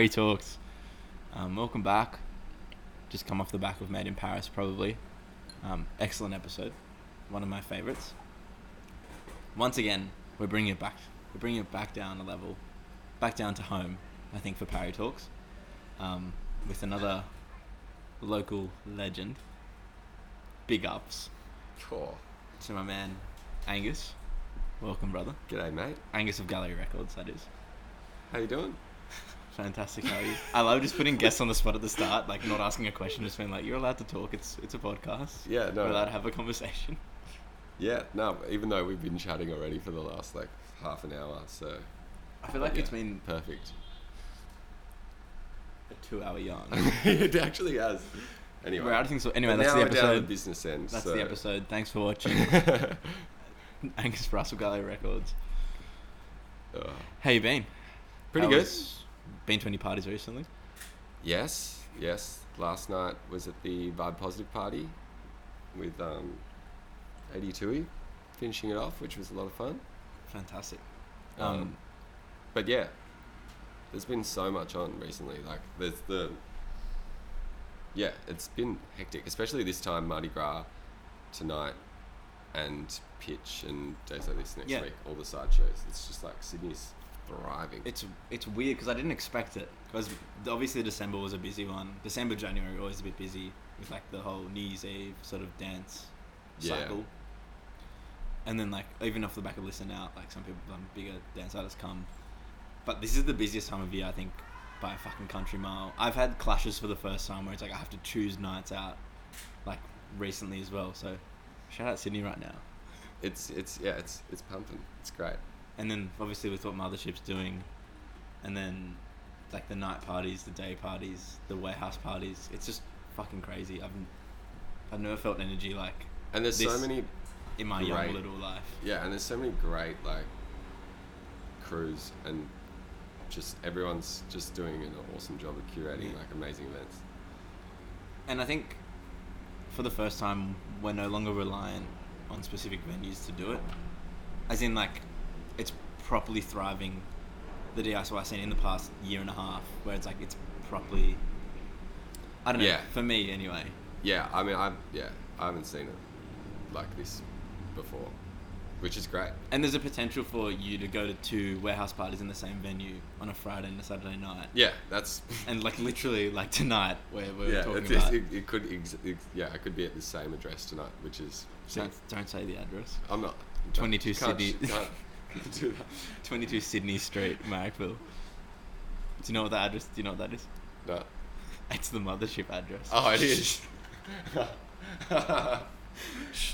Harry Talks. Um, welcome back. Just come off the back of Made in Paris, probably. Um, excellent episode. One of my favorites. Once again, we're bringing it back. We're bringing it back down a level, back down to home. I think for Parry Talks, um, with another local legend. Big ups Cool. to my man Angus. Welcome, brother. G'day, mate. Angus of Gallery Records, that is. How you doing? Fantastic. How you? I love just putting guests on the spot at the start, like not asking a question, just being like, "You're allowed to talk. It's it's a podcast. Yeah, no. We're allowed to have a conversation." Yeah, no. Even though we've been chatting already for the last like half an hour, so I feel like Yeah. it's been perfect. a two-hour yarn. it actually has. Anyway, We're out of things. So anyway, that's the down the business end. That's so. the episode. Thanks for watching. Angus Russell Gallery Records. Uh, How you been? pretty How good. was- Been to any parties recently? Yes, yes. Last night was at the Vibe Positive party with um, 82 finishing it off, which was a lot of fun. Fantastic. Um, Um, but yeah, there's been so much on recently. Like there's the yeah, it's been hectic, especially this time Mardi Gras tonight and pitch and days like this next Yeah. week. All the side shows. It's just like Sydney's thriving. It's it's weird because I didn't expect it. Because obviously December was a busy one. December, January always a bit busy with like the whole New Year's Eve sort of dance Yeah. cycle. And then like even off the back of Listen Out, like some people, um, bigger dance artists come. But this is the busiest time of year I think by a fucking country mile. I've had clashes for the first time where it's like I have to choose nights out, like recently as well. So shout out Sydney right now. it's it's yeah, it's it's pumping. It's great. And then obviously with what Mothership's doing, and then like the night parties, the day parties, the warehouse parties, it's just fucking crazy. I've I've never felt energy like And there's so many in my young little life. Yeah, and there's so many great like crews and just everyone's just doing an awesome job of curating Yeah. like amazing events. And I think for the first time, we're no longer reliant on specific venues to do it. As in, like, properly thriving the DIY scene in the past year and a half, where it's like it's properly. I don't know. Yeah. For me, anyway. Yeah, I mean, I yeah, I haven't seen it like this before, which is great. And there's a potential for you to go to two warehouse parties in the same venue on a Friday and a Saturday night. Yeah, that's And like literally like tonight where we're yeah, talking about it, it could ex- ex- yeah, I could be at the same address tonight, which is don't, don't say the address. I'm not 22 can't- Sydney. Can't do that. 22 Sydney Street, Marrickville. Do you know what that address do you know what that is? No. It's the mothership address. Oh, it is.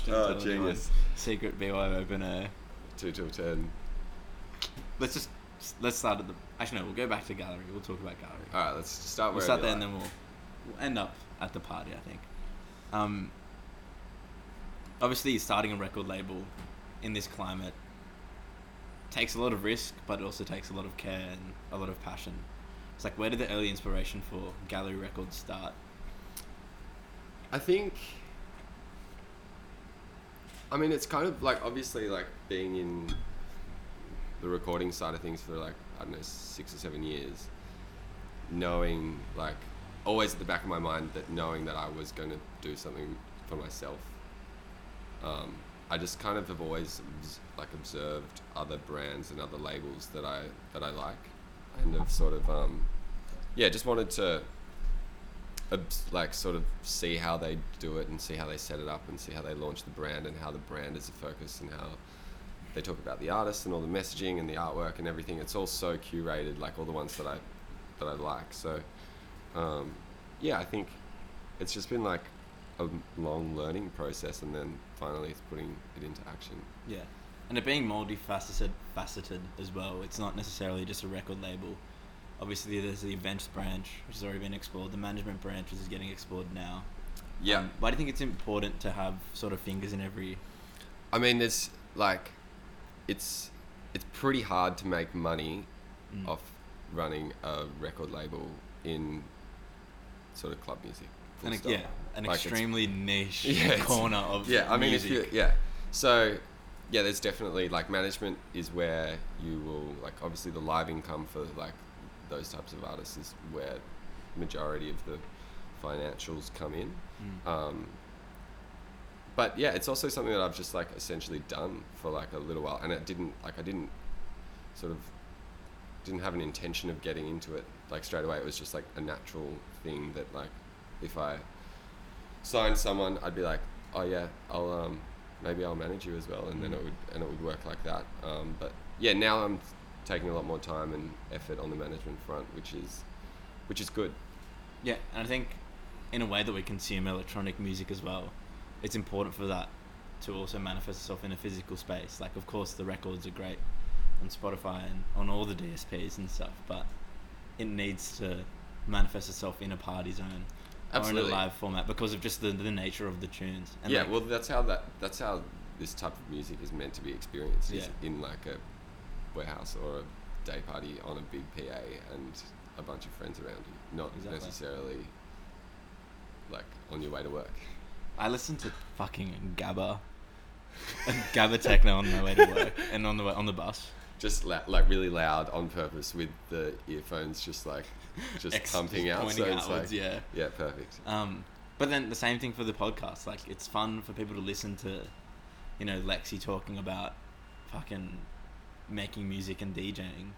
Oh, anyone. genius. Secret BY open air. Two till ten. Let's just let's start at the actually no, we'll go back to gallery. We'll talk about gallery. All right, let's start. We'll start there and then we'll, we'll end up at the party, I think. Um, obviously, starting a record label in this climate takes a lot of risk, but it also takes a lot of care and a lot of passion. It's like, where did the early inspiration for Gallery Records start? I think. I mean, it's kind of like obviously like being in the recording side of things for like I don't know six or seven years, knowing like always at the back of my mind that knowing that I was going to do something for myself. Um, I just kind of have always like observed other brands and other labels that I that I like, and have sort of um, yeah just wanted to like sort of see how they do it and see how they set it up and see how they launch the brand and how the brand is the focus and how they talk about the artists and all the messaging and the artwork and everything. It's all so curated, like all the ones that I that I like. So um, yeah, I think it's just been like a long learning process and then finally it's putting it into action. Yeah, and it being multifaceted, faceted as well. It's not necessarily just a record label. Obviously, there's the events branch, which has already been explored. The management branch, which is getting explored now. Yeah. Um, why do you think it's important to have sort of fingers in every? I mean, there's like, it's it's pretty hard to make money Mm. off running a record label in sort of club music. full And it- stop. yeah, an Like, extremely niche Yeah, corner of yeah. I mean, if you yeah, so yeah, there's definitely like management is where you will like obviously the live income for like those types of artists is where majority of the financials come in. Mm. Um, but yeah, it's also something that I've just like essentially done for like a little while, and it didn't like I didn't sort of didn't have an intention of getting into it like straight away. It was just like a natural thing that like if I signed someone, I'd be like, oh yeah, I'll um maybe I'll manage you as well, and then Mm. it would and it would work like that. Um, but yeah, now I'm taking a lot more time and effort on the management front, which is which is good. Yeah, and I think in a way that we consume electronic music as well, it's important for that to also manifest itself in a physical space. Like, of course, the records are great on Spotify and on all the DSPs and stuff, but it needs to manifest itself in a party zone Absolutely. or in a live format because of just the, the nature of the tunes. yeah, like, well, that's how that that's how this type of music is meant to be experienced. Is Yeah. in like a warehouse or a day party on a big PA and a bunch of friends around you, not Exactly. necessarily like on your way to work. I listen to fucking Gabba, Gabba techno on my way to work and on the way, on the bus. Just la- like really loud on purpose with the earphones just like just pumping out. so it's like yeah. yeah, perfect. Um, but then the same thing for the podcast. Like, it's fun for people to listen to, you know, Lexi talking about fucking making music and DJing.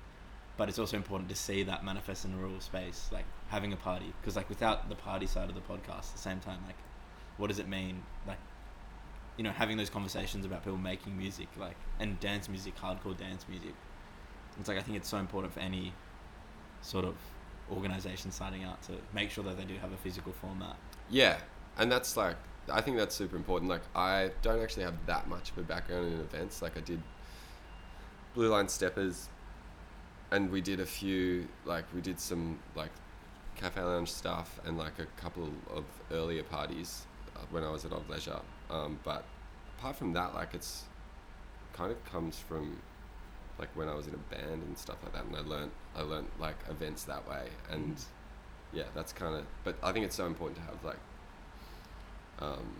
But it's also important to see that manifest in a real space, like having a party. Because, like, without the party side of the podcast, at the same time, like, what does it mean? Like, you know, having those conversations about people making music, like, and dance music, hardcore dance music. It's like, I think it's so important for any sort of organization signing out to make sure that they do have a physical format. Yeah, and that's like I think that's super important. Like I don't actually have that much of a background in events. Like I did Blue Line Steppers, and we did a few like we did some like cafe lounge stuff and like a couple of earlier parties uh, when I was at Of Leisure. Um, but apart from that, like it's kind of comes from like when I was in a band and stuff like that, and I learned I learned like events that way, and yeah, that's kind of. But I think it's so important to have like, um,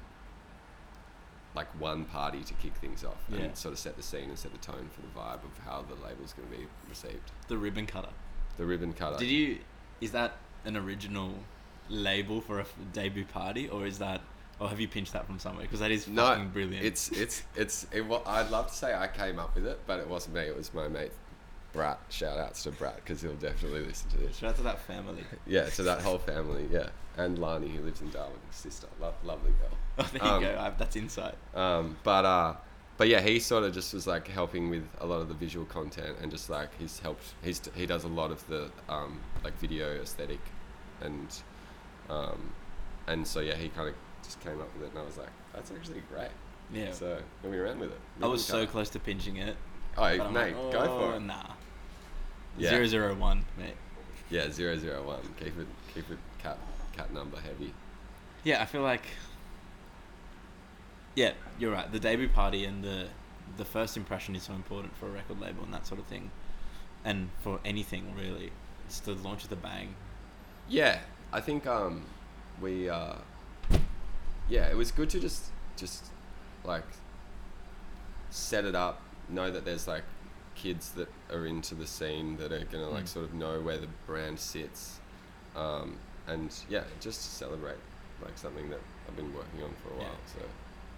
like one party to kick things off Yeah. and sort of set the scene and set the tone for the vibe of how the label's going to be received. The ribbon cutter. The ribbon cutter. Did you? Is that an original label for a f- debut party, or is that, or have you pinched that from somewhere? Because that is No, fucking brilliant. it's it's it's. It, wa- I'd love to say I came up with it, but it wasn't me. It was my mate, Brat. Shout outs to Brat because he'll definitely listen to this. shout out to that family. Yeah, to that whole family. Yeah, and Lani who lives in Darwin, his sister, lo- lovely girl. Oh, there you Um, go. I, that's insight. Um, but uh, but yeah, he sort of just was like helping with a lot of the visual content and just like he's helped. He's he does a lot of the um, like video aesthetic, and um, and so yeah, he kind of just came up with it, and I was like, that's actually great. Yeah. So and we ran with it. I was so cut. close to pinching it. Oh, mate, like, go "Oh, for it. Nah. Yeah. Zero zero one, mate. Yeah, zero zero one. Keep it keep it cat cat number heavy. Yeah, I feel like. Yeah, you're right. The debut party and the the first impression is so important for a record label and that sort of thing, and for anything really. It's the launch of the bang. Yeah, I think um, we uh, yeah, it was good to just just like set it up, know that there's like kids that are into the scene that are gonna like Mm. sort of know where the brand sits, um, and yeah, just to celebrate like something that I've been working on for a Yeah. while. So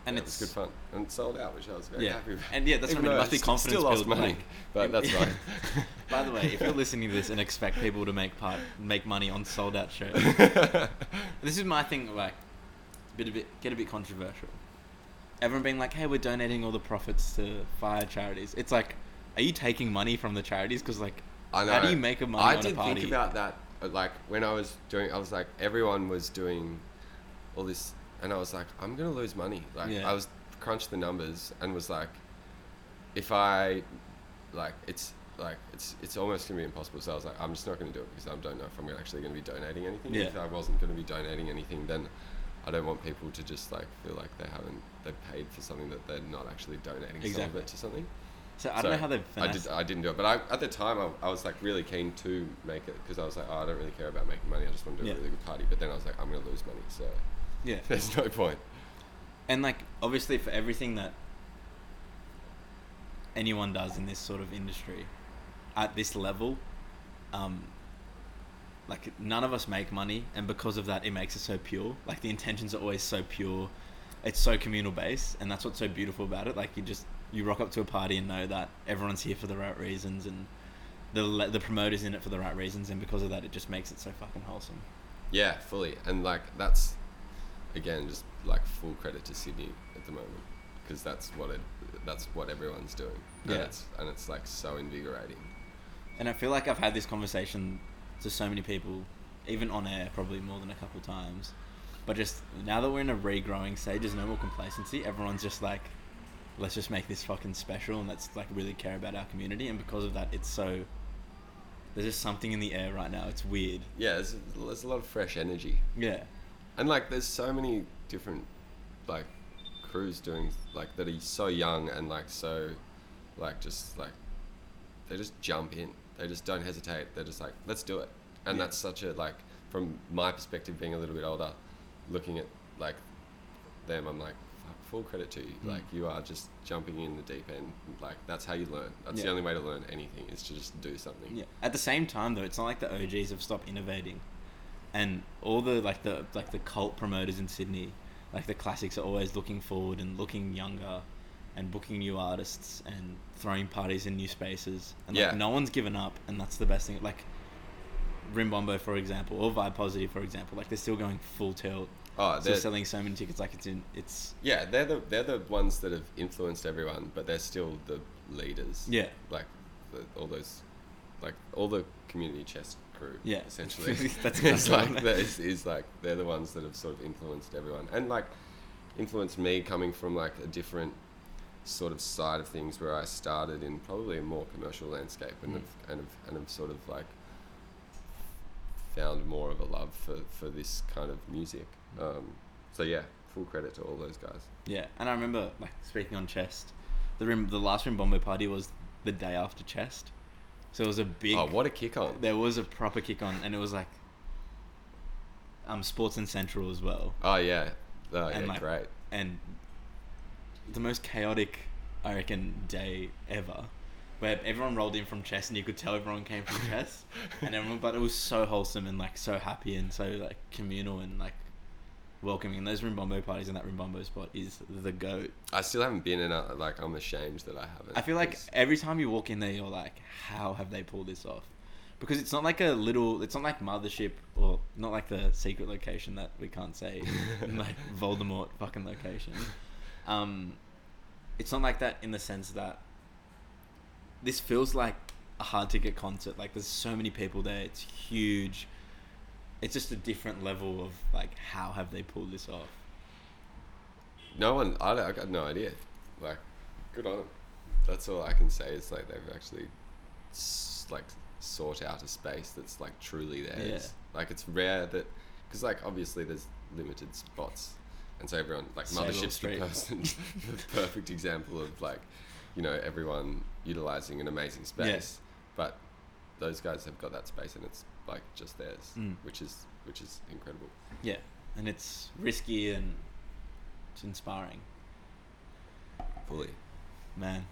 And yeah, it's it was good fun and it sold out, which I was very Yeah. happy with. And yeah, that's Even what I mean, must be confidence Still lost money, like- but that's fine. By the way, if you're listening to this and expect people to make part make money on sold out shows, this is my thing. Like, bit a bit get a bit controversial. Everyone being like, "Hey, we're donating all the profits to fire charities." It's like, are you taking money from the charities? Because like, I know. how do you make a money I on did a party? think about that. uh, Like when I was doing, I was like, everyone was doing all this, and I was like, I'm gonna lose money. Like Yeah. I was crunched the numbers and was like, if I, like, it's like it's it's almost gonna be impossible. So I was like, I'm just not gonna do it because I don't know if I'm actually gonna be donating anything. Yeah. If I wasn't gonna be donating anything, then I don't want people to just like feel like they haven't they paid for something that they're not actually donating some of it to something. so I don't know how they've I finessed. did. I didn't do it, but I, at the time I, I was like really keen to make it because I was like, oh, I don't really care about making money. I just want to do Yeah. a really good party. But then I was like, I'm gonna lose money, so yeah, there's no point. and like obviously for everything that anyone does in this sort of industry at this level um, like none of us make money, and because of that, it makes it so pure. Like the intentions are always so pure. It's so communal based, and that's what's so beautiful about it. Like you just you rock up to a party and know that everyone's here for the right reasons, and the the promoters in it for the right reasons, and because of that, it just makes it so fucking wholesome. Yeah, fully. And like that's again just like full credit to Sydney at the moment because that's what it that's what everyone's doing. And Yeah. it's and it's like so invigorating. And I feel like I've had this conversation to so many people, even on air, probably more than a couple times. But just now that we're in a regrowing stage, there's no more complacency. Everyone's just like, let's just make this fucking special and let's like really care about our community. And because of that, it's so. There's just something in the air right now. It's weird. Yeah, there's, there's a lot of fresh energy. Yeah. And like there's so many different like crews doing like that are so young and like so like just like they just jump in. They just don't hesitate. They're just like, let's do it. And Yeah. that's such a like from my perspective being a little bit older, looking at like them, I'm like, full credit to you. Mm. Like you are just jumping in the deep end. Like that's how you learn. That's Yeah. the only way to learn anything is to just do something. Yeah. At the same time, though, it's not like the OGs have stopped innovating, and all the like the like the cult promoters in Sydney, like the classics, are always looking forward and looking younger, and booking new artists and throwing parties in new spaces. And like, Yeah. no one's given up, and that's the best thing. Like Rimbombo, for example, or Vibe Positive, for example, like they're still going full tilt. Oh, Still they're, selling so many tickets, like it's in it's yeah, they're the they're the ones that have influenced everyone, but they're still the leaders. yeah. like the, all those, like all the community chess crew. Yeah. essentially. That's it's like that is, is like they're the ones that have sort of influenced everyone, and like influenced me coming from like a different sort of side of things where I started in probably a more commercial landscape and Mm. have, and have, and have sort of like found more of a love for, for this kind of music. Um, so yeah, full credit to all those guys. Yeah, and I remember like speaking on chest, the rim, the last Rimbombo party was the day after chest, so it was a big. Oh, what a kick on! There was a proper kick on, and it was like, um, Sports and Central as well, Oh yeah, oh yeah, like, great. and the most chaotic, I reckon, day ever, where everyone rolled in from chess, and you could tell everyone came from chess, and everyone, but it was so wholesome and like so happy and so like communal and like welcoming. And those Rimbombo parties in that Rimbombo spot is the goat. I still haven't been in. A, like I'm ashamed that I haven't. I feel like 'cause- every time you walk in there, you're like, how have they pulled this off? Because it's not like a little, it's not like Mothership or not like the secret location that we can't say, like Voldemort fucking location. Um, it's not like that in the sense that this feels like a hard ticket concert. Like there's so many people there. It's huge. It's just a different level of like how have they pulled this off? no one. I, I got no idea. Like, good on them. That's all I can say. Is like they've actually s- like sought out a space that's like truly theirs. Like it's rare that because like obviously there's limited spots, and so everyone like Sable Mothership's the Street. person, the perfect example of like you know everyone utilizing an amazing space, but those guys have got that space and it's like just theirs, Mm. which is which is incredible. Yeah, and it's risky and it's inspiring. Fully. Man.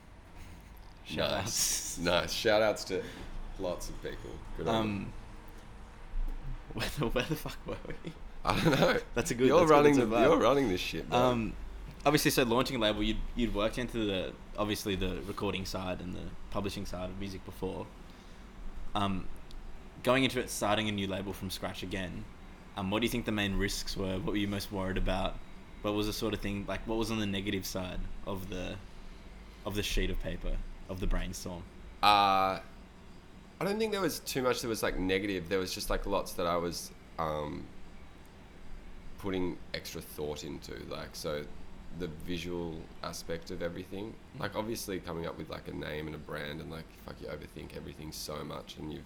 Shout nice. outs. nice. Shout outs to lots of people. Good on. Um, where the, where the fuck were we? I don't know. That's a good. You're that's good, running the, you're running this shit. Bro. Um, obviously, so launching a label, you'd you'd worked into the obviously the recording side and the publishing side of music before. Um, going into it, starting a new label from scratch again. Um, what do you think the main risks were? What were you most worried about? What was the sort of thing like? What was on the negative side of the of the sheet of paper of the brainstorm? Uh, I don't think there was too much that was like negative. There was just like lots that I was um, putting extra thought into. Like, so the visual aspect of everything. Like, obviously, coming up with like a name and a brand, and like, fuck, you overthink everything so much, and you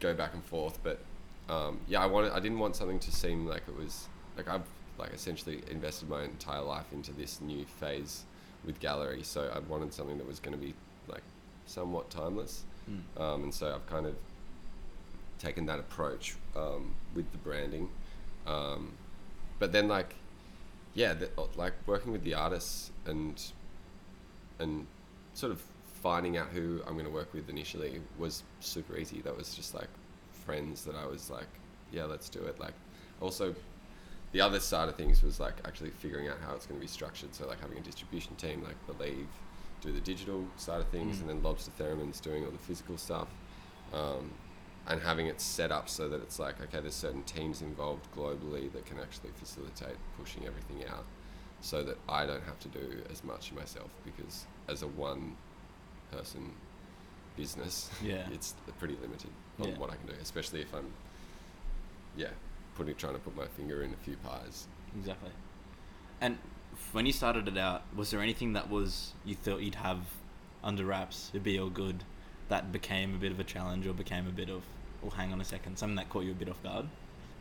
go back and forth. But um, yeah, I wanted. I didn't want something to seem like it was like I've like essentially invested my entire life into this new phase with gallery. So I wanted something that was going to be like somewhat timeless. Mm. Um, and so I've kind of taken that approach um, with the branding. Um, but then like, yeah, the, like working with the artists and and sort of finding out who I'm going to work with initially was super easy. That was just like friends that I was like, yeah, let's do it. Like, also, the other side of things was like actually figuring out how it's going to be structured. So like having a distribution team, like Believe, do the digital side of things, Mm. and then Lobster Theremin's doing all the physical stuff. Um, and having it set up so that it's like, okay, there's certain teams involved globally that can actually facilitate pushing everything out so that I don't have to do as much myself because as a one person business, Yeah. it's pretty limited on Yeah. what I can do, especially if I'm, yeah, putting trying to put my finger in a few pies. Exactly. And when you started it out, was there anything that was you thought you'd have under wraps, it'd be all good, that became a bit of a challenge or became a bit of, oh, hang on a second, something that caught you a bit off guard,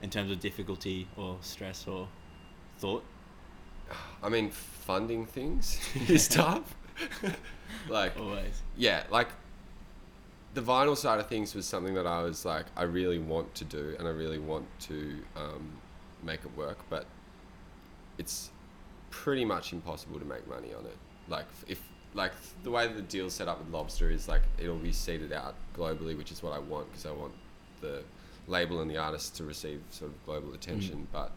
in terms of difficulty or stress or thought? I mean, funding things is tough. like, Always. yeah, like the vinyl side of things was something that I was like, I really want to do and I really want to um, make it work, but it's pretty much impossible to make money on it. Like, if like the way the deal's set up with Lobster is like it'll be seeded out globally, which is what I want because I want the label and the artist to receive sort of global attention. But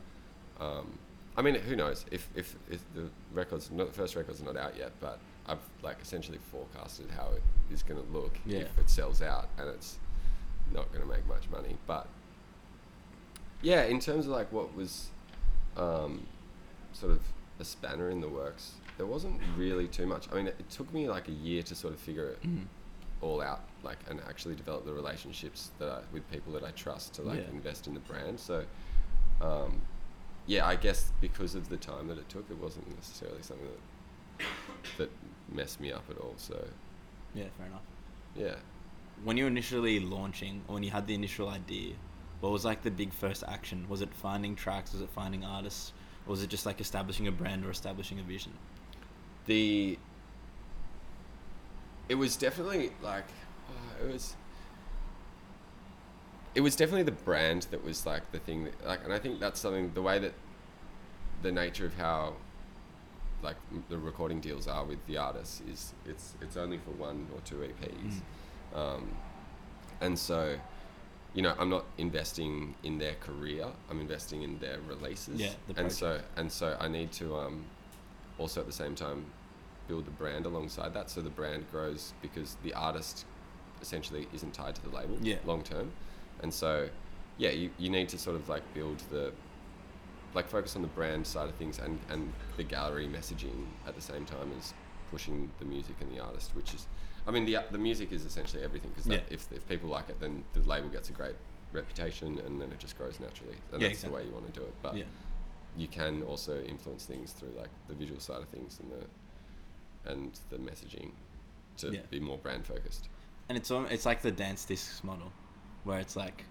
um, I mean, who knows if, if, if the records, not the first records are not out yet, but I've like essentially forecasted how it is going to look Yeah. if it sells out and it's not going to make much money. But yeah, in terms of like what was um, sort of a spanner in the works, there wasn't really too much. I mean, it, it took me like a year to sort of figure it Mm. all out, like, and actually develop the relationships that I, with people that I trust to like Yeah. invest in the brand. So, um, yeah, I guess because of the time that it took, it wasn't necessarily something that that messed me up at all. So, Yeah, fair enough. yeah. When you were initially launching, or when you had the initial idea, what was like the big first action? Was it finding tracks? Was it finding artists? Or was it just like establishing a brand or establishing a vision? The it was definitely like uh, it was it was definitely the brand that was like the thing that like and i think that's something the way that the nature of how like the recording deals are with the artists is it's it's only for one or two eps Mm. um, and so you know i'm not investing in their career i'm investing in their releases. Yeah, the and so and so i need to um, also at the same time build the brand alongside that so the brand grows because the artist essentially isn't tied to the label Yeah. long term and so yeah you, you need to sort of like build the like focus on the brand side of things and, and the gallery messaging at the same time as pushing the music and the artist which is i mean the, the music is essentially everything because Yeah. if, if people like it then the label gets a great reputation and then it just grows naturally and Yeah, that's the way you want to do it but. You can also influence things through like the visual side of things and the and the messaging to Yeah. be more brand focused. And it's it's like the dance discs model, where it's like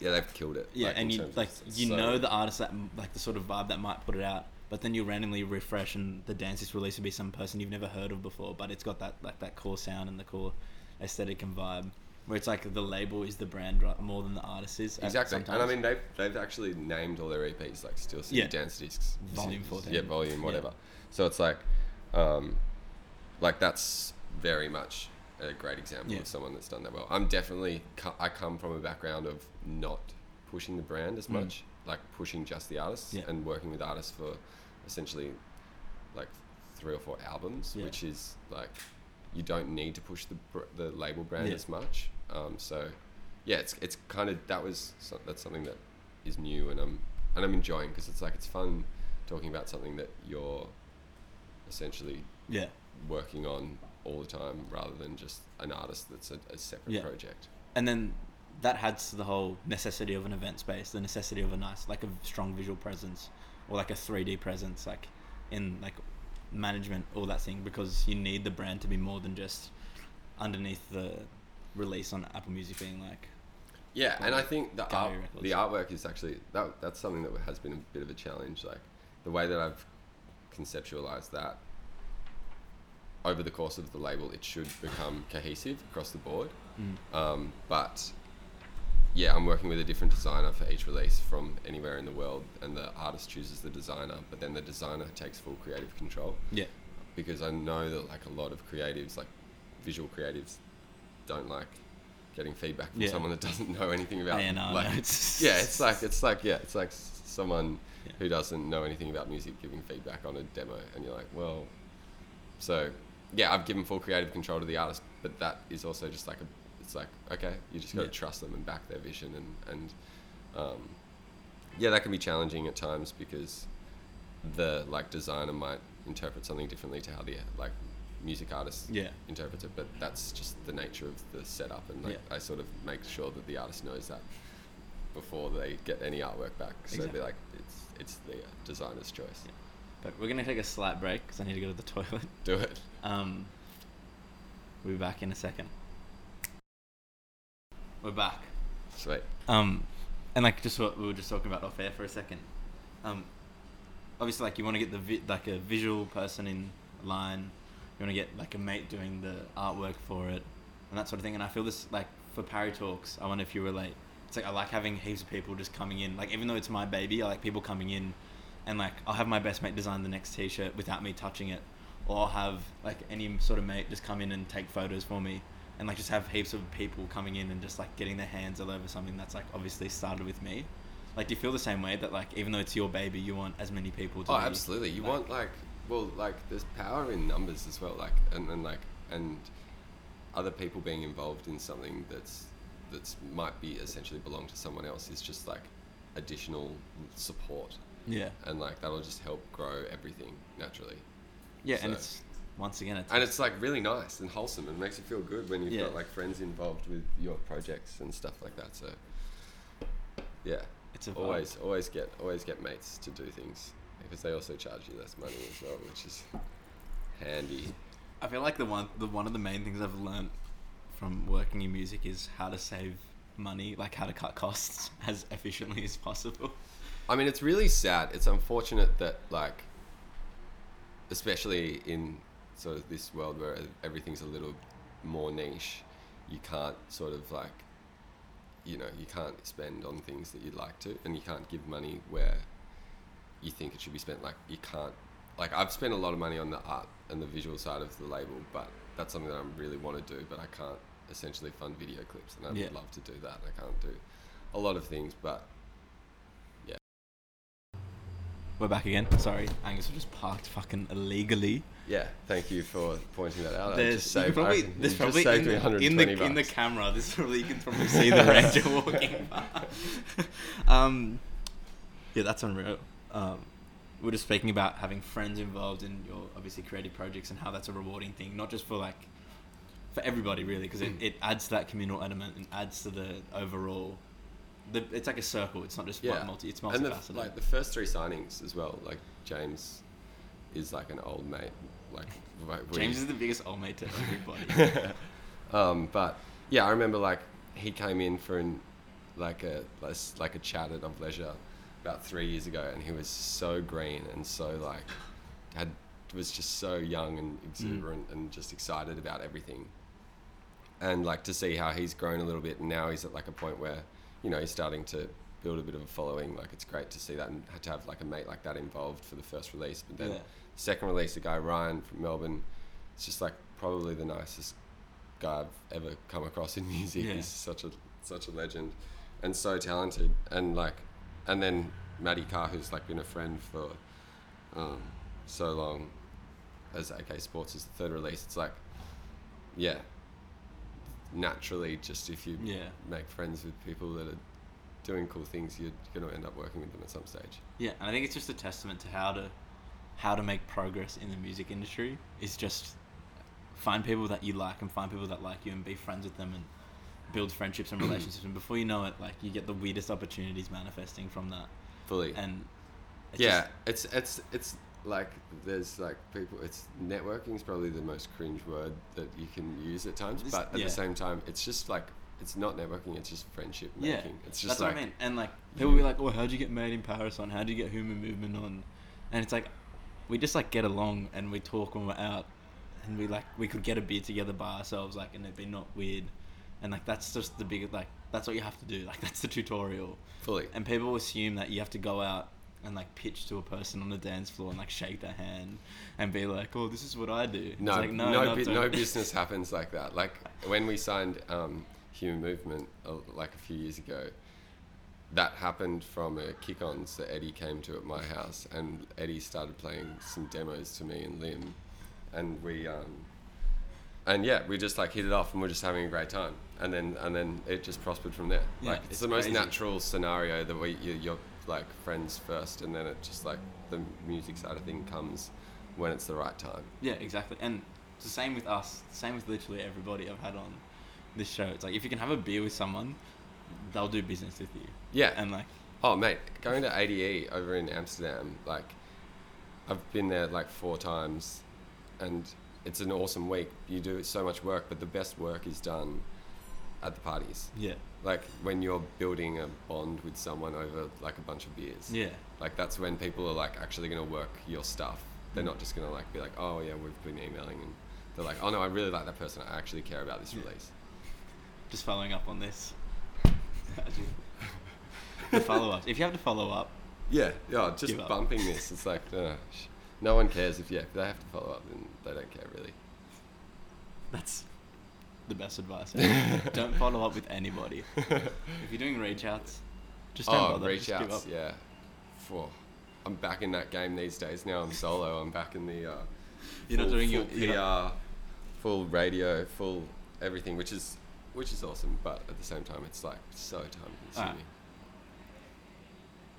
Yeah, they've killed it. yeah, like, and you of like you so- know the artist that like the sort of vibe that might put it out, but then you randomly refresh and the dance disc release will be some person you've never heard of before, but it's got that like that core sound and the core aesthetic and vibe. Where it's like the label is the brand right, more than the artist is. Exactly, and I mean they've they've actually named all their EPs like Steel City Yeah. Dance Discs, Volume 14. yeah, volume Yeah. whatever. So it's like, um, like that's very much a great example Yeah. of someone that's done that well. I'm definitely I come from a background of not pushing the brand as Mm. much, like pushing just the artists Yeah. and working with artists for essentially like three or four albums, Yeah. which is like you don't need to push the the label brand Yeah. as much. Um, so yeah, it's it's kind of that was so, that's something that is new and I'm and I'm enjoying because it's like it's fun talking about something that you're essentially yeah, working on all the time rather than just an artist that's a, a separate Yeah. project. and then that adds to the whole necessity of an event space, the necessity of a nice like a strong visual presence or like a 3D presence, like in like management, all that thing, because you need the brand to be more than just underneath the release on Apple Music being like Yeah, and I think the art, records. the artwork is actually that that's something that has been a bit of a challenge. Like the way that I've conceptualized that over the course of the label, it should become cohesive across the board. mm, Um, but yeah, I'm working with a different designer for each release from anywhere in the world, and the artist chooses the designer, but then the designer takes full creative control yeah, because I know that like a lot of creatives, like visual creatives, don't like getting feedback from Yeah. someone that doesn't know anything about A&R like notes. yeah it's like it's like yeah it's like someone Yeah. who doesn't know anything about music giving feedback on a demo and you're like well so yeah I've given full creative control to the artist but that is also just like a it's like okay you just got to Yeah. trust them and back their vision and and um, yeah that can be challenging at times because the like designer might interpret something differently to how the like music artist Yeah. interprets it but that's just the nature of the setup and like Yeah. I sort of make sure that the artist knows that before they get any artwork back so Exactly. they're like it's it's the designer's choice Yeah. But we're gonna take a slight break because I need to go to the toilet. do it Um, we'll be back in a second. We're back. sweet Um, and like just what we were just talking about off air for a second. Um, obviously, like you want to get the vi- like a visual person in line. You want to get like a mate doing the artwork for it, and that sort of thing. And I feel this like for Parry Talks. I wonder if you relate. It's like I like having heaps of people just coming in. Like even though it's my baby, I like people coming in, and like I'll have my best mate design the next T-shirt without me touching it, or I'll have like any sort of mate just come in and take photos for me and like just have heaps of people coming in and just like getting their hands all over something that's like obviously started with me. Like, do you feel the same way that like even though it's your baby, you want as many people to? oh be, absolutely you like- want like well like there's power in numbers as well like and, and like and other people being involved in something that's that's might be essentially belong to someone else is just like additional support. Yeah, and like that'll just help grow everything naturally. Yeah, and it's once again it's and it's like really nice and wholesome. And makes you feel good when you've Yeah. got like friends involved with your projects and stuff like that so yeah. It's a always always get always get mates to do things because they also charge you less money as well which is handy I feel like the one the one of the main things I've learned from working in music is how to save money, like how to cut costs as efficiently as possible. I mean, it's really sad. It's unfortunate that, like, especially in sort of this world where everything's a little more niche, you can't sort of like, you know, you can't spend on things that you'd like to, and you can't give money where you think it should be spent. Like, you can't. Like, I've spent a lot of money on the art and the visual side of the label, but that's something that I really want to do, but I can't essentially fund video clips, and I Yeah. would love to do that. I can't do a lot of things, but yeah. We're back again. Sorry, Angus was just parked fucking illegally. Yeah, thank you for pointing that out. There's saved, probably, I there's probably in, the, in the in the camera. This probably you can probably see the ranger walking by. um, yeah, that's unreal. Um, we're just speaking about having friends involved in your obviously creative projects and how that's a rewarding thing, not just for like for everybody really, because it, it adds to that communal element and adds to the overall. The, it's like a circle. It's not just yeah, multi. It's and multifaceted. the, like the first three signings as well. Like James is like an old mate. Like like, we- James is the biggest old mate to everybody. um, but yeah, I remember like he came in for an like a like a chat at of leisure about three years ago, and he was so green and so like had was just so young and exuberant mm. and just excited about everything. And like to see how he's grown a little bit, and now he's at like a point where you know he's starting to build a bit of a following. Like it's great to see that and to have like a mate like that involved for the first release. But then Yeah. second release, the guy Ryan from Melbourne, it's just like probably the nicest guy I've ever come across in music. Yeah. He's such a such a legend and so talented. And like, and then Maddie Carr, who's like been a friend for um, so long, as AK Sports is the third release. It's like, yeah, naturally, just if you Yeah. make friends with people that are doing cool things, you're going to end up working with them at some stage. Yeah, and I think it's just a testament to how to how to make progress in the music industry is just find people that you like and find people that like you and be friends with them and build friendships and relationships and before you know it like you get the weirdest opportunities manifesting from that Fully. and it's yeah, just- it's it's it's like there's like people. It's networking is probably the most cringe word that you can use at times, but at yeah. the same time, it's just like it's not networking. It's just friendship yeah making. It's just that's like what I mean and like people will be like oh how'd you get made in Paris on how'd you get human movement on and it's like we just like get along and we talk when we're out and we like we could get a beer together by ourselves like and it'd be not weird and like that's just the big like that's what you have to do like that's the tutorial fully. and people assume that you have to go out and like pitch to a person on the dance floor and like shake their hand and be like oh this is what I do No, like, no, no, bu- no business happens like that. Like when we signed um, Human Movement uh, like a few years ago. That happened from a kick-ons that Eddie came to at my house, and Eddie started playing some demos to me and Lim, and we um, and yeah, we just like hit it off, and we're just having a great time, and then and then it just prospered from there. Yeah, like it's, it's the most crazy. natural scenario that we you, you're like friends first, and then it just like the music side of thing comes when it's the right time. Yeah, exactly. And it's the same with us. Same with literally everybody I've had on this show. It's like if you can have a beer with someone, they'll do business with you. Yeah, And like, Oh, mate, going to ADE over in Amsterdam, like, I've been there like four times, and it's an awesome week. You do so much work, but the best work is done at the parties. yeah, Like when you're building a bond with someone over like a bunch of beers. yeah, Like that's when people are like actually going to work your stuff. They're Mm. not just going to like be like, oh yeah, we've been emailing, and they're like, oh no, I really like that person. I actually care about this Yeah. release. just following up on this. the follow up. If you have to follow up, Yeah, yeah, just bumping this. It's like, uh, no one cares if yeah, if they have to follow up, then they don't care really. that's the best advice. ever. don't follow up with anybody. If you're doing reach outs, just don't oh, bother. reach just give outs, up. yeah. I'm back in that game these days. Now I'm solo. I'm back in the. Uh, You're not full- doing your- full PR, not- full radio, full everything, which is which is awesome. But at the same time, it's like so time consuming. Alright.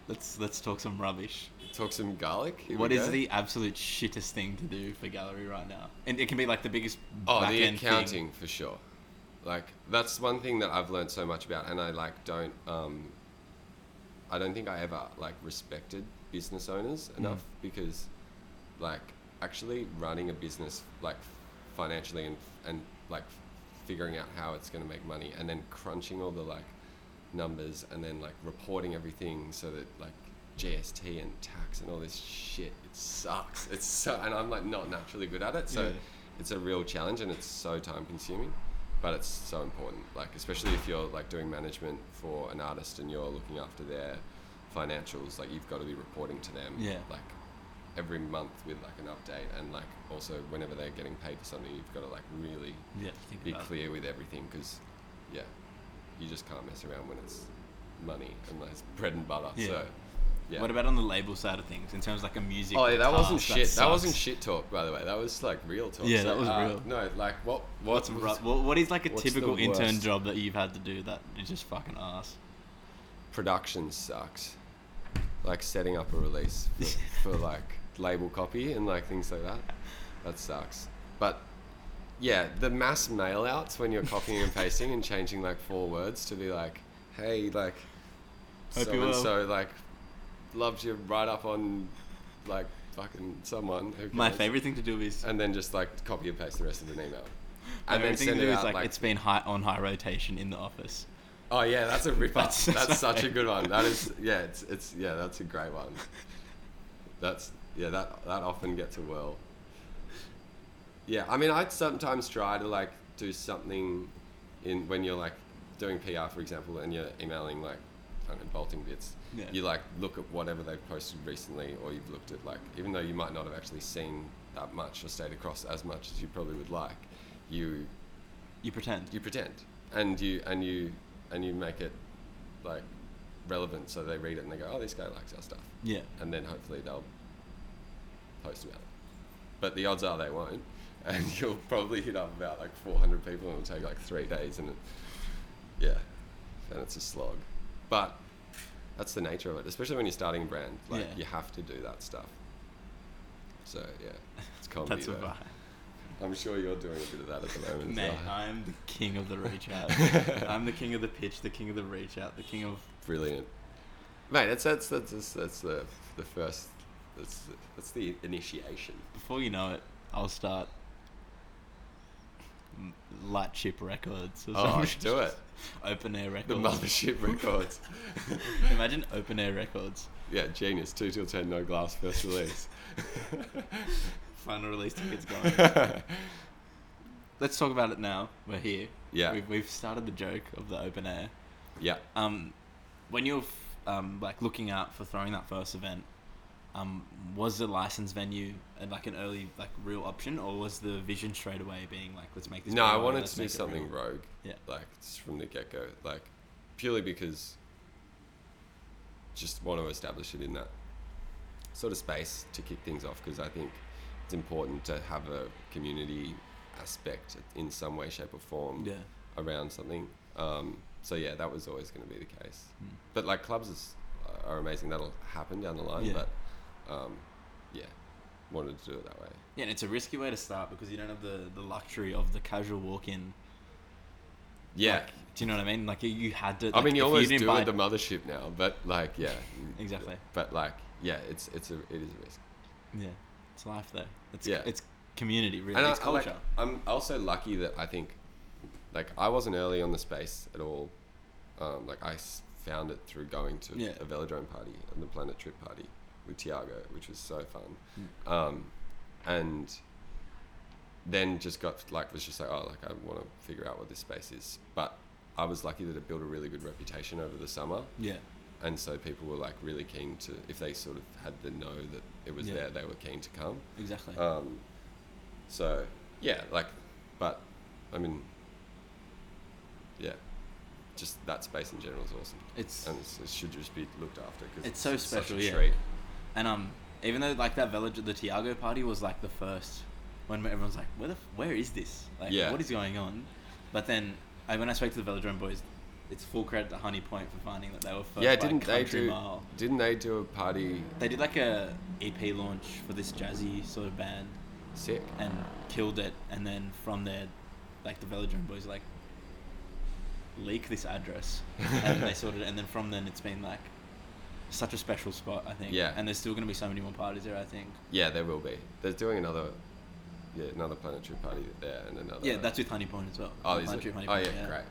Let's let's talk some rubbish. Talk some garlic. Here What we is go. the absolute shittest thing to do for gallery right now? And it can be like the biggest Oh, the back-end thing. accounting for sure. Like that's one thing that I've learned so much about, and I like don't. Um, I don't think I ever like respected business owners Mm. enough because, like, actually running a business like financially and and like figuring out how it's going to make money, and then crunching all the like numbers, and then like reporting everything so that like GST and tax and all this shit. It sucks. It's so, and I'm like not naturally good at it, so Yeah. it's a real challenge and it's so time consuming but it's so important like especially if you're like doing management for an artist and you're looking after their financials like you've got to be reporting to them Yeah. like every month with like an update and like also whenever they're getting paid for something you've got to like really Yeah, be about it. clear with everything because yeah you just can't mess around when it's money and it's bread and butter Yeah. so yeah What about on the label side of things in terms of like a music? Oh, yeah, that wasn't shit. That, wasn't shit talk, by the way. That was like real talk. Yeah, that was uh, real. No, like what? What's What? ru- was- what, what is like a typical intern job that you've had to do that is just fucking ass? production sucks. Like setting up a release for, for like label copy and like things like that. That sucks. But yeah, the mass mail outs when you're copying and pasting and changing like four words to be like, hey, like Hope so and so like loves you right up on like fucking someone. Who My cares? favorite thing to do is And then just like copy and paste the rest of an email. And then thing to send do it is out like, like it's been high on high rotation in the office. Oh yeah, that's a rip. That's- That's, that's such a good one. That is yeah, it's it's yeah, that's a great one. That's yeah, that that often gets a whirl. Yeah, I mean, I'd sometimes try to like do something in when you're like doing PR, for example, and you're emailing like I don't know, bolting bits. Yeah. You like look at whatever they've posted recently, or you've looked at like even though you might not have actually seen that much or stayed across as much as you probably would like, you You pretend. you pretend and you and you and you make it like relevant so they read it and they go oh this guy likes our stuff Yeah. and then hopefully they'll post about it but the odds are they won't and you'll probably hit up about like 400 people and it'll take like three days and it, yeah and it's a slog but that's the nature of it especially when you're starting a brand like Yeah. you have to do that stuff so yeah it's comedy That's a though. i'm sure you're doing a bit of that at the moment Mate, well. I'm the king of the reach out. I'm the king of the pitch, the king of the reach out, the king of Brilliant, mate. That's that's that's that's, that's the the first. That's that's the initiation. before you know it, I'll start m- light chip records. Or Oh, something. do it. Open air Records. The mothership records. Imagine open air records. yeah, genius. Two till ten, no glass. First release. Final release tickets going. Let's talk about it now. We're here. Yeah. We've, we've started the joke of the open air. yeah. Um, when you're f- um, like looking out for throwing that first event, Um, was the license venue uh, like an early like real option, or was the vision straight away being like let's make this? No, I wanted to do something real? rogue. Yeah. Like just from the get go. Like purely because just want to establish it in that sort of space to kick things off because I think it's important to have a community aspect in some way, shape, or form Yeah. around something. Um, so yeah, that was always going to be the case. Mm. But like clubs is, are amazing. That'll happen down the line. Yeah. But um, yeah, wanted to do it that way. Yeah, and it's a risky way to start because you don't have the, the luxury of the casual walk in. Yeah. Like, do you know what I mean? Like you, you had to. I mean, you almost didn't do buy- the mothership now, but like, yeah, Exactly. But like, yeah, it's it's a it is a risk. Yeah, it's life though. It's Yeah. it's community really. and I, it's I like, culture. I'm also lucky that I think, like, I wasn't early on the space at all. Um, like, I found it through going to Yeah. a velodrome party and the Planet Trip party with Tiago, which was so fun. Mm. Um, and then just got like was just like, oh, like I want to figure out what this space is. But I was lucky that it built a really good reputation over the summer. yeah, and so people were like really keen to if they sort of had the know that it was Yeah. there they were keen to come exactly. um, so yeah like but i mean yeah just that space in general is awesome it's and it's, it should just be looked after because It's so special, such a yeah. treat. And um, even though like that village, the Tiago party was like the first when everyone's like, where the f- where is this? Like, Yeah. what is going on? But then I, when I spoke to the Velodrome boys, it's full credit to Honey Point for finding that they were first. yeah by didn't they country do mile. didn't they do a party They did like a EP launch for this jazzy sort of band sick and killed it. And then from there, like the Velodrome boys like leak this address, and they sorted it. And then from then, it's been like such a special spot. I think. Yeah. And there's still gonna be so many more parties there. I think. yeah there will be they're doing another yeah another planetary party there and another Yeah, that's with Honey Point as well. oh, is it? Honey oh Point, yeah, great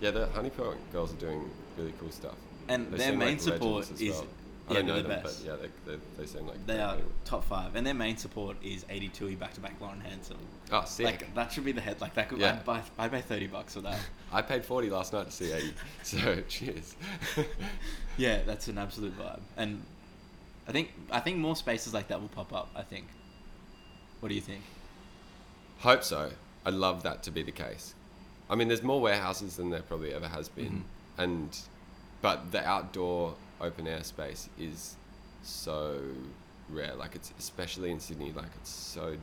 yeah the honeypot girls are doing really cool stuff And They their main like support is well. I yeah, don't know the them, best. but yeah, they, they, they seem like they are top five, and their main support is 82 back to back Lauren Hansom. Oh, sick! Like that should be the head. Like that could Yeah. I'd buy I'd pay 30 bucks for that. I paid forty last night to see eighty, so cheers. yeah, that's an absolute vibe. And I think I think more spaces like that will pop up. I think. What do you think? Hope so. I'd love that to be the case. I mean, there's more warehouses than there probably ever has been, Mhm. and but the outdoor open air space is so rare. Like it's especially in Sydney, like it's so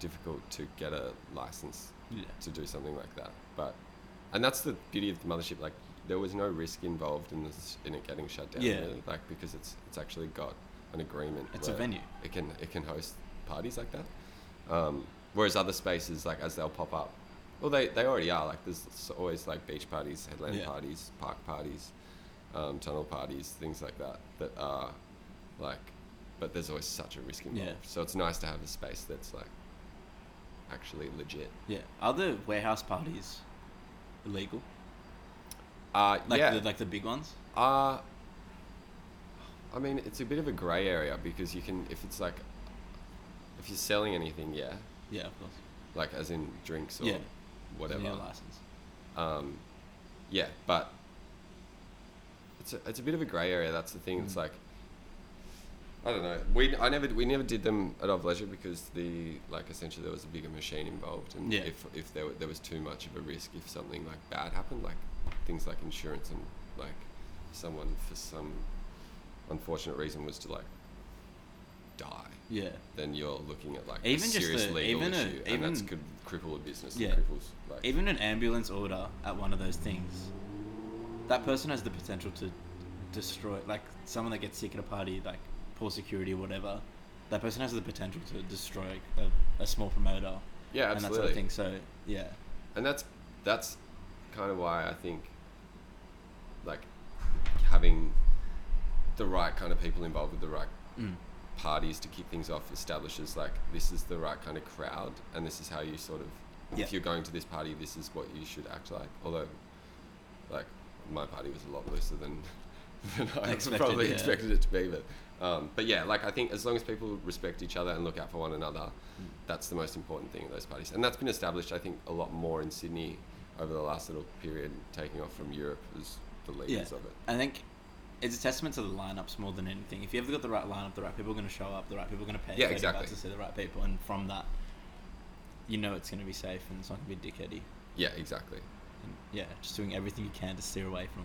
difficult to get a license Yeah. to do something like that. But and that's the beauty of the mothership. Like there was no risk involved in this in it getting shut down. Yeah. Really. Like because it's it's actually got an agreement. It's a venue. It can it can host parties like that. Um, whereas other spaces, like as they'll pop up, well they they already are. Like there's always like beach parties, headland Yeah. parties, park parties, um, tunnel parties, things like that. That are like, but there's always such a risk involved. Yeah. So it's nice to have a space that's like actually legit. Yeah. Are the warehouse parties illegal? Uh, Like yeah. the like the big ones? Uh, I mean, it's a bit of a grey area because you can, if it's like, if you're selling anything, yeah, Yeah, of course. like as in drinks or Yeah. whatever. Yeah, license. Um, yeah, but it's a, it's a bit of a grey area. That's the thing. It's Mm. like, I don't know. We I never we never did them at Of Leisure because the like essentially there was a bigger machine involved, and Yeah. if if there there was too much of a risk if something like bad happened, like things like insurance and like someone for some unfortunate reason was to like die, Yeah. then you're looking at like Even a just serious the- legal even a- issue, and that's could cripple a business. Yeah. and cripples like Even an ambulance order at one of those things, that person has the potential to destroy, like someone that gets sick at a party, like poor security or whatever. That person has the potential to destroy a, a small promoter yeah, absolutely. and that sort of thing. So yeah, and that's that's kind of why I think like having the right kind of people involved with the right mm. parties to kick things off establishes like this is the right kind of crowd and this is how you sort of Yeah. if you're going to this party this is what you should act like although like my party was a lot looser than, than I Expected, probably yeah. expected it to be but um, but yeah like I think as long as people respect each other and look out for one another Mm. that's the most important thing at those parties and that's been established I think a lot more in Sydney over the last little period taking off from Europe as the leaders Yeah. of it I think it's a testament to the lineups more than anything. If you ever got the right lineup, the right people are going to show up. The right people are going to pay. Yeah, 30 exactly. To see the right people, and from that, you know it's going to be safe and it's not going to be dickheady. Yeah, exactly. And yeah, just doing everything you can to steer away from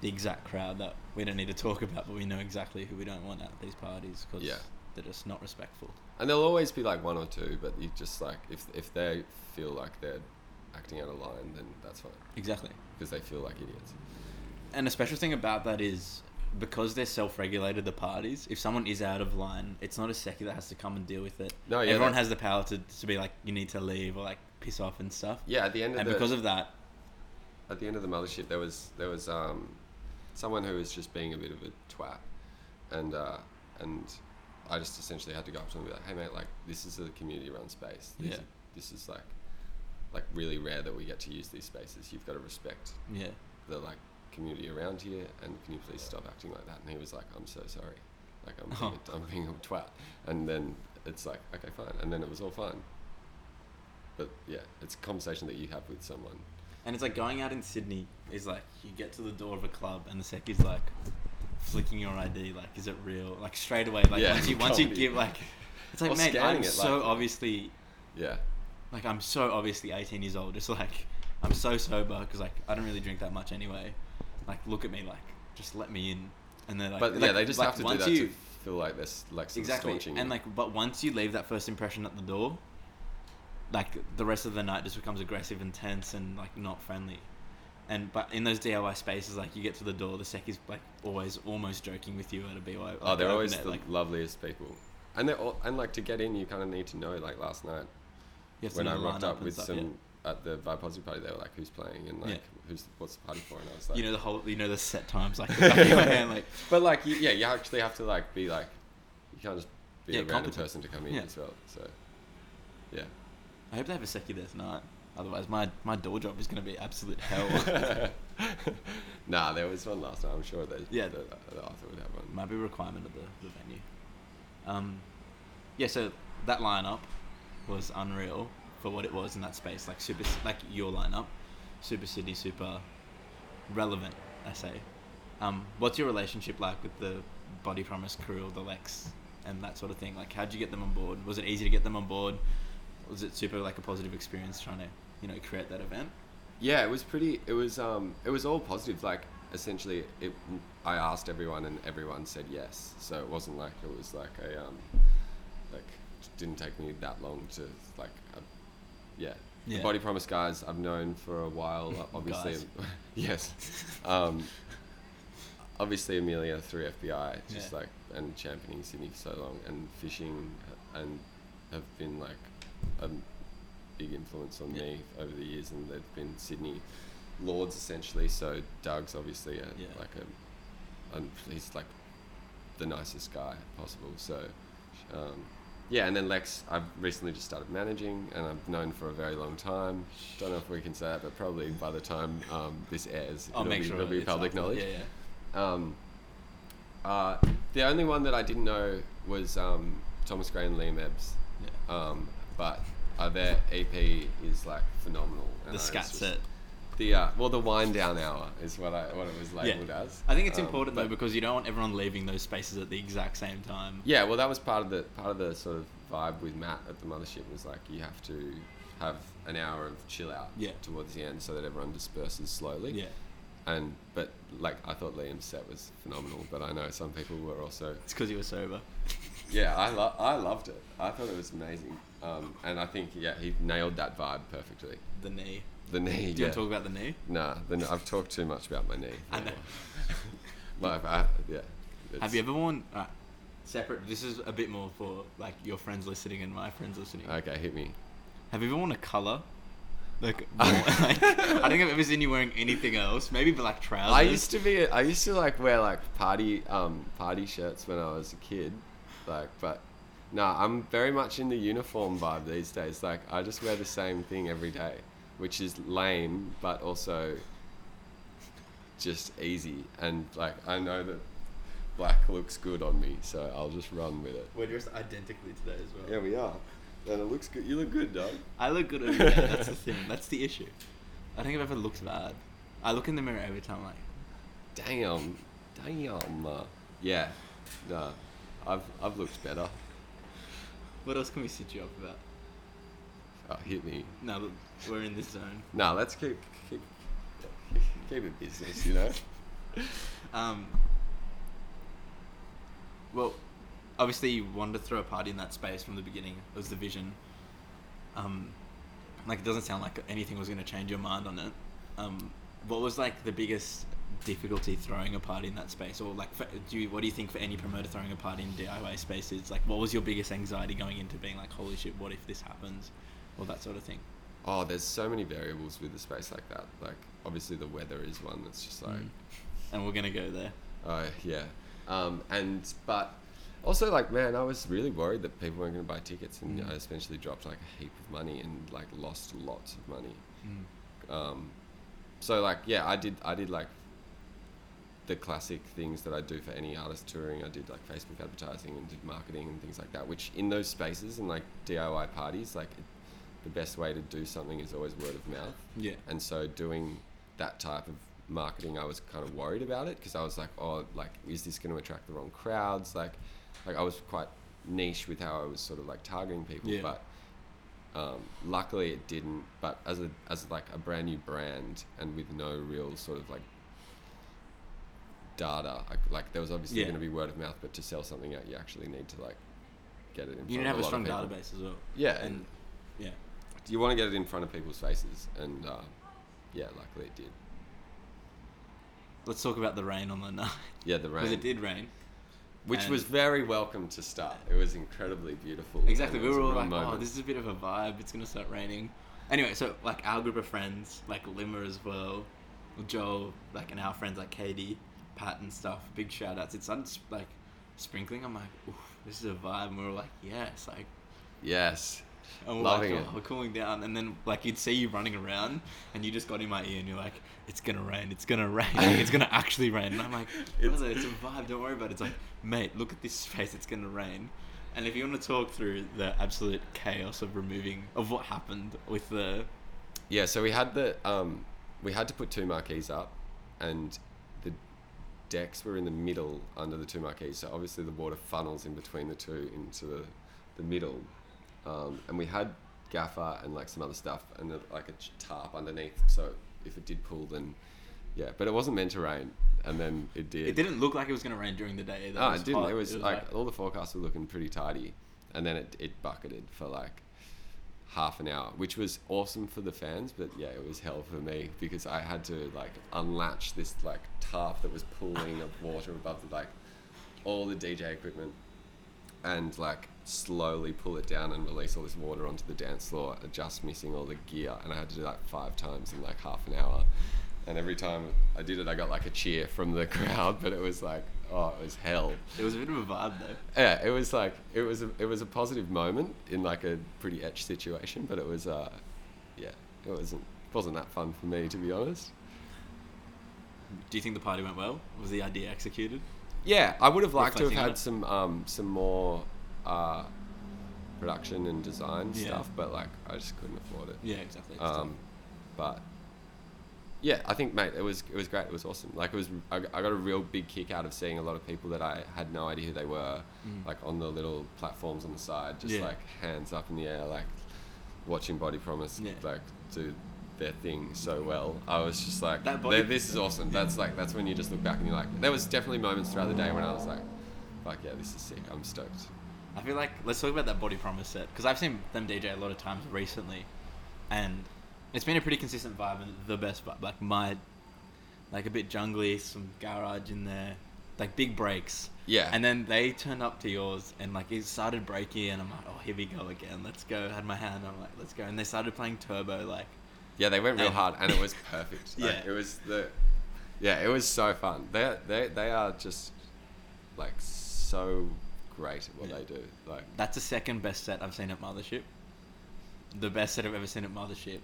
the exact crowd that we don't need to talk about, but we know exactly who we don't want at these parties because Yeah. they're just not respectful. And there'll always be like one or two, but you just like if if they feel like they're acting out of line, then that's fine Exactly. because they feel like idiots. And a special thing about that is because they're self-regulated, the parties. If someone is out of line, it's not a second that has to come and deal with it. No, yeah, everyone has the power to, to be like, you need to leave or like piss off and stuff. Yeah, at the end of And the because of that, at the end of the mothership, there was there was um, someone who was just being a bit of a twat, and uh, and I just essentially had to go up to him and be like, "Hey mate, like this is a community-run space. This, Yeah. this is like like really rare that we get to use these spaces. You've got to respect yeah, the like community around here, and can you please stop acting like that?" And he was like, "I'm so sorry, like I'm being, a, I'm being a twat." And then it's like, "Okay, fine," and then it was all fine. But yeah, it's a conversation that you have with someone. And it's like going out in Sydney is like you get to the door of a club and the sec is like flicking your ID, like is it real? Like straight away, like Yeah, once you once you give like, it's like Or mate, I'm it, so like- obviously Yeah. like I'm so obviously 18 years old. Just like I'm so sober because like I don't really drink that much anyway. Like look at me, like just let me in. And then like, but like, yeah, they just like, have to do that you, to feel like they're like exactly. And like, but once you leave that first impression at the door, like the rest of the night just becomes aggressive and tense and like not friendly. And but in those DIY spaces, like you get to the door, the sec is like always almost joking with you at a BY. Like, oh, they're always it, the like loveliest people, and they're all, and like to get in, you kind of need to know. Like last night, you have to when I rocked up with stuff, some yeah. at the Vibe Positive party, they were like, "Who's playing?" and like, Yeah. "Who's what's the party for?" And I was like, you know the whole, you know the set times, like the back of your hand, like but like, you, yeah, you actually have to like be like, you can't just be Yeah, a random person to come in Yeah. as well. So, yeah. I hope they have a secchi there tonight. Otherwise, my, my door job is going to be absolute hell. nah, there was one last night. I'm sure that Yeah. that, that Arthur would have one. Might be a requirement of the, the venue. Um, yeah, so that lineup was unreal for what it was in that space. Like super, like your lineup, super city, super relevant. I say. Um, what's your relationship like with the Body Promise crew, the Lex, and that sort of thing? Like, how'd you get them on board? Was it easy to get them on board? Was it super like a positive experience trying to, you know, create that event? Yeah, it was pretty. It was um, it was all positive. Like essentially, it. I asked everyone, and everyone said yes. So it wasn't like it was like a um, like didn't take me that long to like, uh, yeah. Yeah. The Body Promise guys I've known for a while. uh, Obviously, yes. Um, obviously Amelia through FBI, just Yeah. like and championing Sydney for so long, and fishing, and have been like a big influence on Yeah. me over the years, and they've been Sydney lords essentially. So Doug's obviously a, Yeah. like a, and he's like the nicest guy possible. So. Um, yeah, and then Lex, I've recently just started managing, and I've known for a very long time. Don't know if we can say that, but probably by the time um, this airs, I'll it'll be, sure it'll be public knowledge. Yeah, yeah. Um, uh, the only one that I didn't know was um, Thomas Gray and Liam Ebbs. yeah. But uh, their EP is like phenomenal. and the I scat was just- set. The uh, well, the wind down hour is what I what it was labeled as. I think it's Um, important though but- because you don't want everyone leaving those spaces at the exact same time. Yeah, well, that was part of the part of the sort of vibe with Matt at the mothership was like you have to have an hour of chill out Yeah. towards the end so that everyone disperses slowly. Yeah. And but like I thought Liam's set was phenomenal, but I know some people were also It's because you were sober. yeah I lo- I loved it. I thought it was amazing, um, and I think yeah he nailed that vibe perfectly. The knee. The knee. Do you yeah. want to talk about the knee? Nah, the kn- I've talked too much about my knee. I know. Like, I, yeah. Have you ever worn uh, separate? This is a bit more for like your friends listening and my friends listening. Okay, hit me. Have you ever worn a color? Like, more, like, I don't think I've ever seen you wearing anything else. Maybe black trousers. I used to be. I used to like wear like party um party shirts when I was a kid, like. But nah, I'm very much in the uniform vibe these days. Like I just wear the same thing every day, which is lame, but also just easy. And like I know that black looks good on me, so I'll just run with it. We're dressed identically today as well. Yeah, we are. And it looks good. You look good, dog. I look good every day. That's the thing. That's the issue. I think I've ever looked bad. I look in the mirror every time, like, Damn, Damn. Yeah. No. I've I've looked better. What else can we sit you up about? Oh, hit me. No, we're in this zone. No, let's keep keep keep it business. You know. Um, well, obviously you wanted to throw a party in that space from the beginning. It was the vision. Um, like it doesn't sound like anything was going to change your mind on it. Um, what was like the biggest difficulty throwing a party in that space, or like, for, do you, what do you think for any promoter throwing a party in DIY spaces? Like, what was your biggest anxiety going into being like, holy shit, what if this happens, or that sort of thing? Oh, there's so many variables with a space like that. Like obviously the weather is one that's just like, Mm. And we're gonna go there. oh yeah, um, and but also like man, I was really worried that people weren't going to buy tickets, and Mm. I essentially dropped like a heap of money and like lost lots of money. Mm. Um, so like yeah, I did I did like the classic things that I do for any artist touring. I did like Facebook advertising and did marketing and things like that. Which in those spaces and like DIY parties, like it, the best way to do something is always word of mouth. Yeah. And so doing that type of marketing, I was kind of worried about it because I was like, oh, like is this going to attract the wrong crowds? Like, like I was quite niche with how I was sort of like targeting people, Yeah. but um, luckily it didn't. But as a as like a brand new brand and with no real sort of like data, like, there was obviously Yeah. going to be word of mouth, but to sell something out, you actually need to like get it in. You front didn't have of a strong database as well. Yeah, And and yeah. you want to get it in front of people's faces, and uh, yeah, luckily it did. Let's talk about the rain on the night. Yeah, the rain. Because it did rain. which And- was very welcome to start. It was incredibly beautiful. Exactly. We were all like, oh, this is a bit of a vibe. It's going to start raining. Anyway, so like our group of friends, like Limmer as well, Joel, like, and our friends like Katie, Pat, and stuff. Big shout outs. It started like sprinkling. I'm like, Oof, this is a vibe. And we were like, yes. Like, Yes. and we're Loving like, it. oh, we're cooling down. And then like you'd see you running around, and you just got in my ear, and you're like, it's gonna rain. It's gonna rain. Like, it's gonna actually rain. And I'm like, It's- it's a vibe. Don't worry about it. It's like, mate, look at this space. It's gonna rain. And if you want to talk through the absolute chaos of removing of what happened with the Yeah. So we had the um, we had to put two marquees up, and decks were in the middle under the two marquees. So obviously the water funnels in between the two into the, the middle, um, and we had gaffer and like some other stuff and the, like a tarp underneath. So if it did pull, then yeah. But it wasn't meant to rain, and then it did. it didn't look like it was gonna rain during the day. Either. No, it didn't. hot. It was, like, all the forecasts were looking pretty tidy, and then it, it bucketed for like half an hour, which was awesome for the fans. But yeah, it was hell for me because I had to like unlatch this like tarp that was pooling of water above the, like all the DJ equipment, and like slowly pull it down and release all this water onto the dance floor, just missing all the gear. And I had to do that five times in like half an hour. And every time I did it, I got like a cheer from the crowd, but it was like, oh, it was hell. it was a bit of a vibe though. Yeah, it was like it was a, it was a positive moment in like a pretty etched situation, but it was uh, yeah, it wasn't wasn't that fun for me to be honest. Do you think the party went well? Was the idea executed? Yeah, I would have liked to have had it. some um some more uh, production and design Yeah. stuff, but like I just couldn't afford it. Yeah, exactly. Um, but yeah, I think mate, it was it was great. It was awesome. Like it was, I, I got a real big kick out of seeing a lot of people that I had no idea who they were, Mm. like on the little platforms on the side, just Yeah. like hands up in the air, like watching Body Promise Yeah. like do their thing so well. I was just like, That Body- this is awesome. That's like that's when you just look back and you're like, there was definitely moments throughout the day when I was like, fuck yeah, this is sick. I'm stoked. I feel like let's talk about that Body Promise set because I've seen them DJ a lot of times recently, and it's been a pretty consistent vibe and the best vibe. Like my, like a bit jungly, some garage in there, like big breaks. Yeah. And then they turned up to yours and like it started breaking and I'm like, oh here we go again. Let's go. I had my hand. I'm like, let's go. And they started playing Turbo like. Yeah, they went real And- hard, and it was perfect. Like, Yeah. it was the, yeah, it was so fun. They they they are just like so great at what Yeah. they do. Like That's the second best set I've seen at Mothership. The best set I've ever seen at Mothership.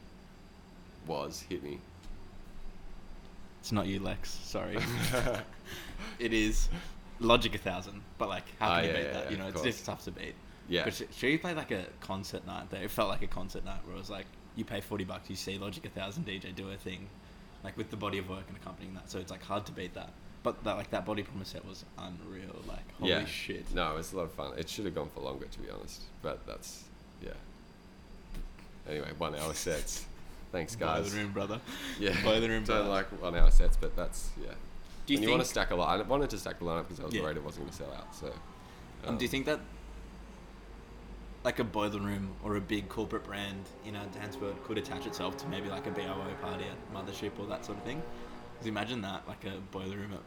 Was hit me. It's not you, Lex. Sorry. it is Logic1000, but like how Ah, can you yeah, beat yeah, that? yeah, You know, of it's course. just tough to beat. Yeah. But should you play like a concert night there? It felt like a concert night where it was like you pay forty bucks, you see Logic1000 DJ do a thing, like with the body of work and accompanying that. So it's like hard to beat that. but that like that body promise set was unreal. Like holy yeah. shit. No, it was a lot of fun. It should have gone for longer, to be honest. But that's yeah. Anyway, one hour sets. Thanks, guys. Boiler room, brother. Yeah, Boiler room. don't brother. like one hour sets, but that's yeah. Do you and you want to stack a line? I wanted to stack the lineup because I was Yeah. worried it wasn't going to sell out. So. um, do you think that like a boiler room or a big corporate brand in our dance world could attach itself to maybe like a BIO party at Mothership or that sort of thing? Because imagine that, like a boiler room at,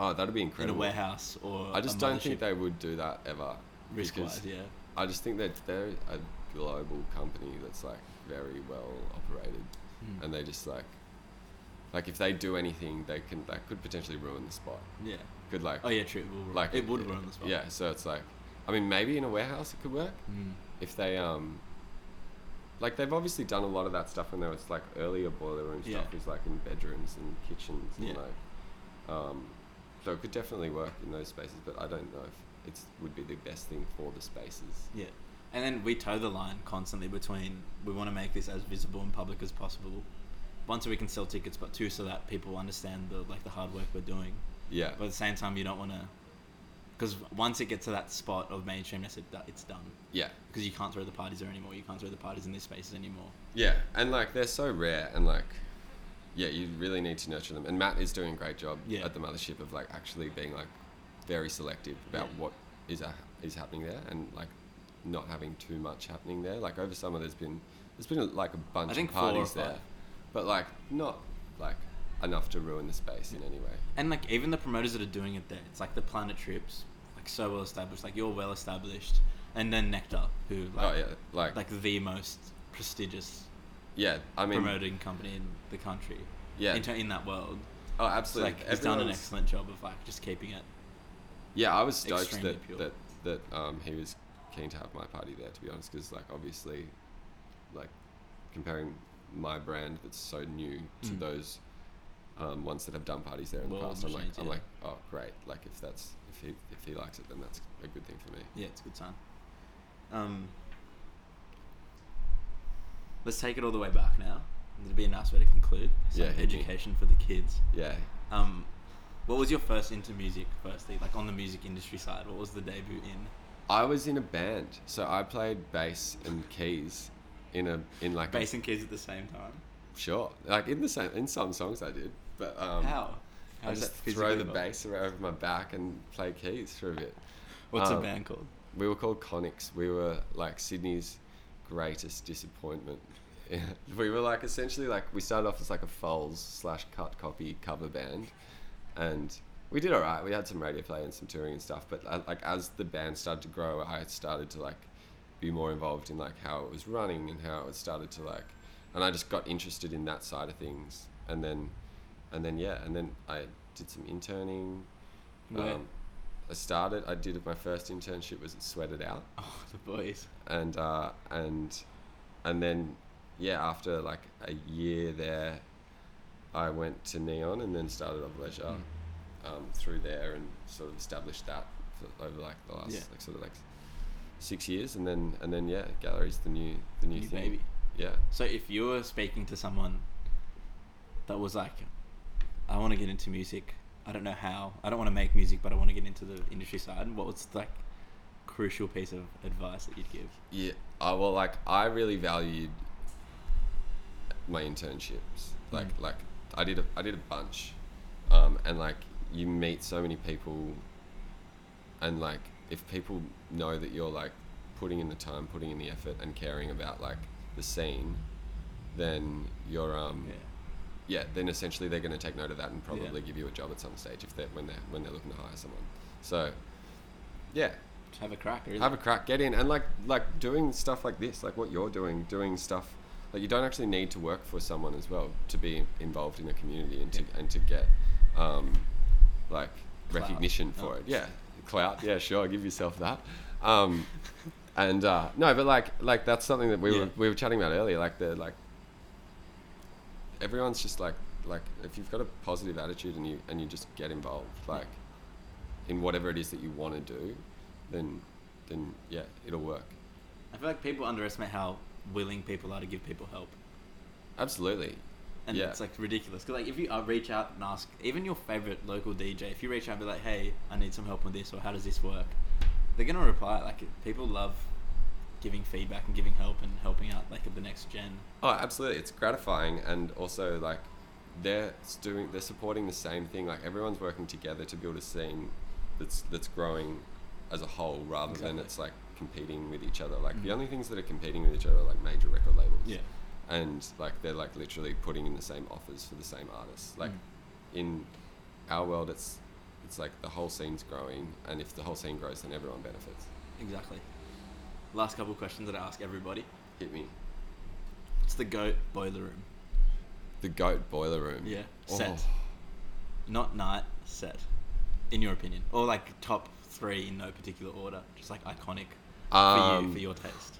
Oh, that'd be incredible in a incredible. warehouse or I just a don't think they would do that ever. risk wise, yeah. I just think that they're a global company that's like very well operated, Mm. and they just like, like if they do anything, they can that could potentially ruin the spot. yeah. Could like, Oh yeah, true. It, will, like it would ruin the spot. Yeah, so it's like, I mean, maybe in a warehouse it could work Mm. if they um. Like they've obviously done a lot of that stuff when there was like earlier boiler room Yeah. stuff was like in bedrooms and kitchens and Yeah. like, um, so it could definitely work in those spaces. But I don't know if it's would be the best thing for the spaces. Yeah. And then we toe the line constantly between we want to make this as visible and public as possible. One, so we can sell tickets, but two, so that people understand the like the hard work we're doing. Yeah. But at the same time, you don't want to, because once it gets to that spot of mainstreamness, it, it's done. Yeah. Because you can't throw the parties there anymore. You can't throw the parties in these spaces anymore. Yeah, and like they're so rare, and like, yeah, you really need to nurture them. And Matt is doing a great job Yeah. at the mothership of like actually being like very selective about Yeah. what is a, is happening there, and like not having too much happening there. Like over summer, there's been there's been like a bunch I think of parties there, but like not like enough to ruin the space in any way. And like even the promoters that are doing it there, it's like the Planet Trips, like so well established. Like you're well established, and then Nectar, who like oh yeah, like, like the most prestigious yeah. I mean, promoting company in the country. yeah. In, in that world, oh, absolutely. like he's done an excellent job of like just keeping it. Yeah, I was stoked that, that that um, he was keen to have my party there. To be honest, because like obviously, like comparing my brand that's so new to Mm. those um, ones that have done parties there in the past, I'm like, I'm yeah. like, oh great! Like if that's if he if he likes it, then that's a good thing for me. Yeah, it's a good sign. Um, let's take it all the way back now. It'd be a nice way to conclude. Some Yeah, hit me. education for the kids. Yeah. Um, what was your first into music? Firstly, like on the music industry side, what was the debut in? I was in a band, so I played bass and keys in a in like Bass and keys at the same time. sure like in the same in some songs I did, but um, How? How I just throw the bass around over my back and play keys for a bit. What's a Um, band called? We were called Conics. We were like Sydney's greatest disappointment. Yeah. We were like essentially like we started off as like a Foals slash cut copy cover band, and we did alright. We had some radio play and some touring and stuff. But uh, like as the band started to grow, I started to like be more involved in like how it was running and how it started to like, and I just got interested in that side of things. And then, and then yeah, and then I did some interning. Where? Um, I started. I did my first internship was at Sweat It Out, Oh, the boys. and uh, and and then yeah, after like a year there, I went to Neon and then started Of Leisure Mm. Um, through there and sort of established that for, over like the last Yeah. like sort of like six years, and then and then yeah, Gallery's the new the new, New thing. baby. Yeah. So if you were speaking to someone that was like, I want to get into music. I don't know how. I don't want to make music, but I want to get into the industry side. What was like crucial piece of advice that you'd give? Yeah. Uh, well, like I really valued my internships. Like Mm. like I did a I did a bunch, um, and like you meet so many people, and like if people know that you're like putting in the time, putting in the effort, and caring about like the scene, then you're um Yeah. yeah, then essentially they're going to take note of that and Yeah. probably give you a job at some stage if they're when they're when they're looking to hire someone. So, yeah, Just have a crack. Have a crack, get in, and like like doing stuff like this, like what you're doing, doing stuff like you don't actually need to work for someone as well to be involved in a community and to and to get um, like recognition for Oh. it. Yeah, clout. Yeah, sure, give yourself that. Um, and uh, no, but like like that's something that we Yeah. were we were chatting about earlier. Like the like everyone's just like like if you've got a positive attitude and you and you just get involved like in whatever it is that you want to do then then yeah it'll work I feel like people underestimate how willing people are to give people help. absolutely and Yeah. it's like ridiculous. Cause like if you uh, reach out and ask even your favorite local DJ, if you reach out and be like, "Hey, I need some help with this," or "How does this work?" They're gonna reply. Like people love giving feedback and giving help and helping out like the next gen. Oh, absolutely. It's gratifying, and also like they're doing, they're supporting the same thing. Like everyone's working together to build a scene that's that's growing as a whole, rather than it's like competing with each other. Like the Mhm. only things that are competing with each other are like major record labels. Yeah. And like they're like literally putting in the same offers for the same artists. Like Mm. in our world, it's it's like the whole scene's growing, and if the whole scene grows, then everyone benefits. Exactly. Last couple of questions that I ask everybody. Hit me. It's the goat boiler room. The goat boiler room. Yeah. Oh. Set. Not night. Set. In your opinion, or like top three in no particular order, just like iconic for Um, you for your taste.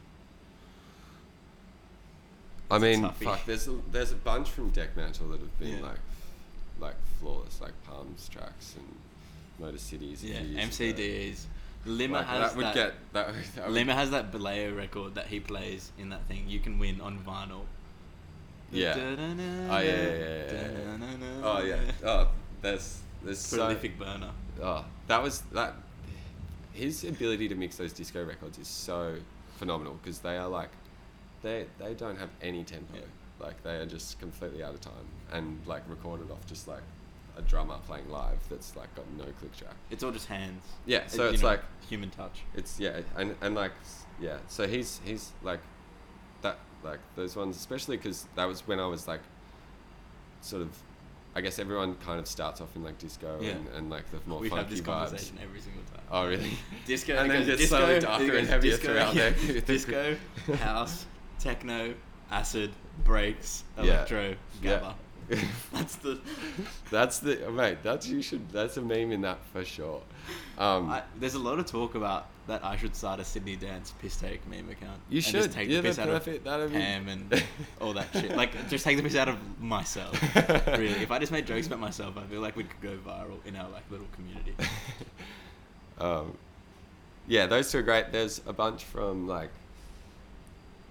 I mean, fuck. There's a, there's a bunch from Deck Mantle that have been Yeah. like like flawless, like Palms Trax and Motor Cities. Yeah, few years ago. MCDs. Lima Like, has that would that. get that. that would- Lima has that Baleo record that he plays in that thing. You can win on vinyl. Yeah. Oh yeah, yeah, yeah, yeah. Oh yeah. Oh, there's there's so Prolific burner. Oh, that was that. His ability to mix those disco records is so phenomenal because they are like, they they don't have any tempo. Yeah. Like they are just completely out of time and like recorded off just like a drummer playing live that's like got no click track. It's all just hands. Yeah, so you it's know, like human touch. it's yeah, and and like yeah, so he's he's like that like those ones, especially because that was when I was like sort of. I guess everyone kind of starts off in like disco Yeah. and, and like the more we have funky this vibes. conversation every single time. Oh really? Disco And then gets disco, slowly darker and heavier disco, throughout yeah, there. disco, house, techno, acid, breaks, Yeah. electro, Yeah. gabba. That's the. That's the mate. That's you should. That's a meme in that for sure. Um, I, there's a lot of talk about that I should start a Sydney Dance piss take meme account. You and should. just take Yeah, the piss out perfect. of That'd be- Pam and all that shit. Like, just take the piss out of myself. really, if I just made jokes about myself, I feel like we could go viral in our like little community. um, yeah, those two are great. There's a bunch from like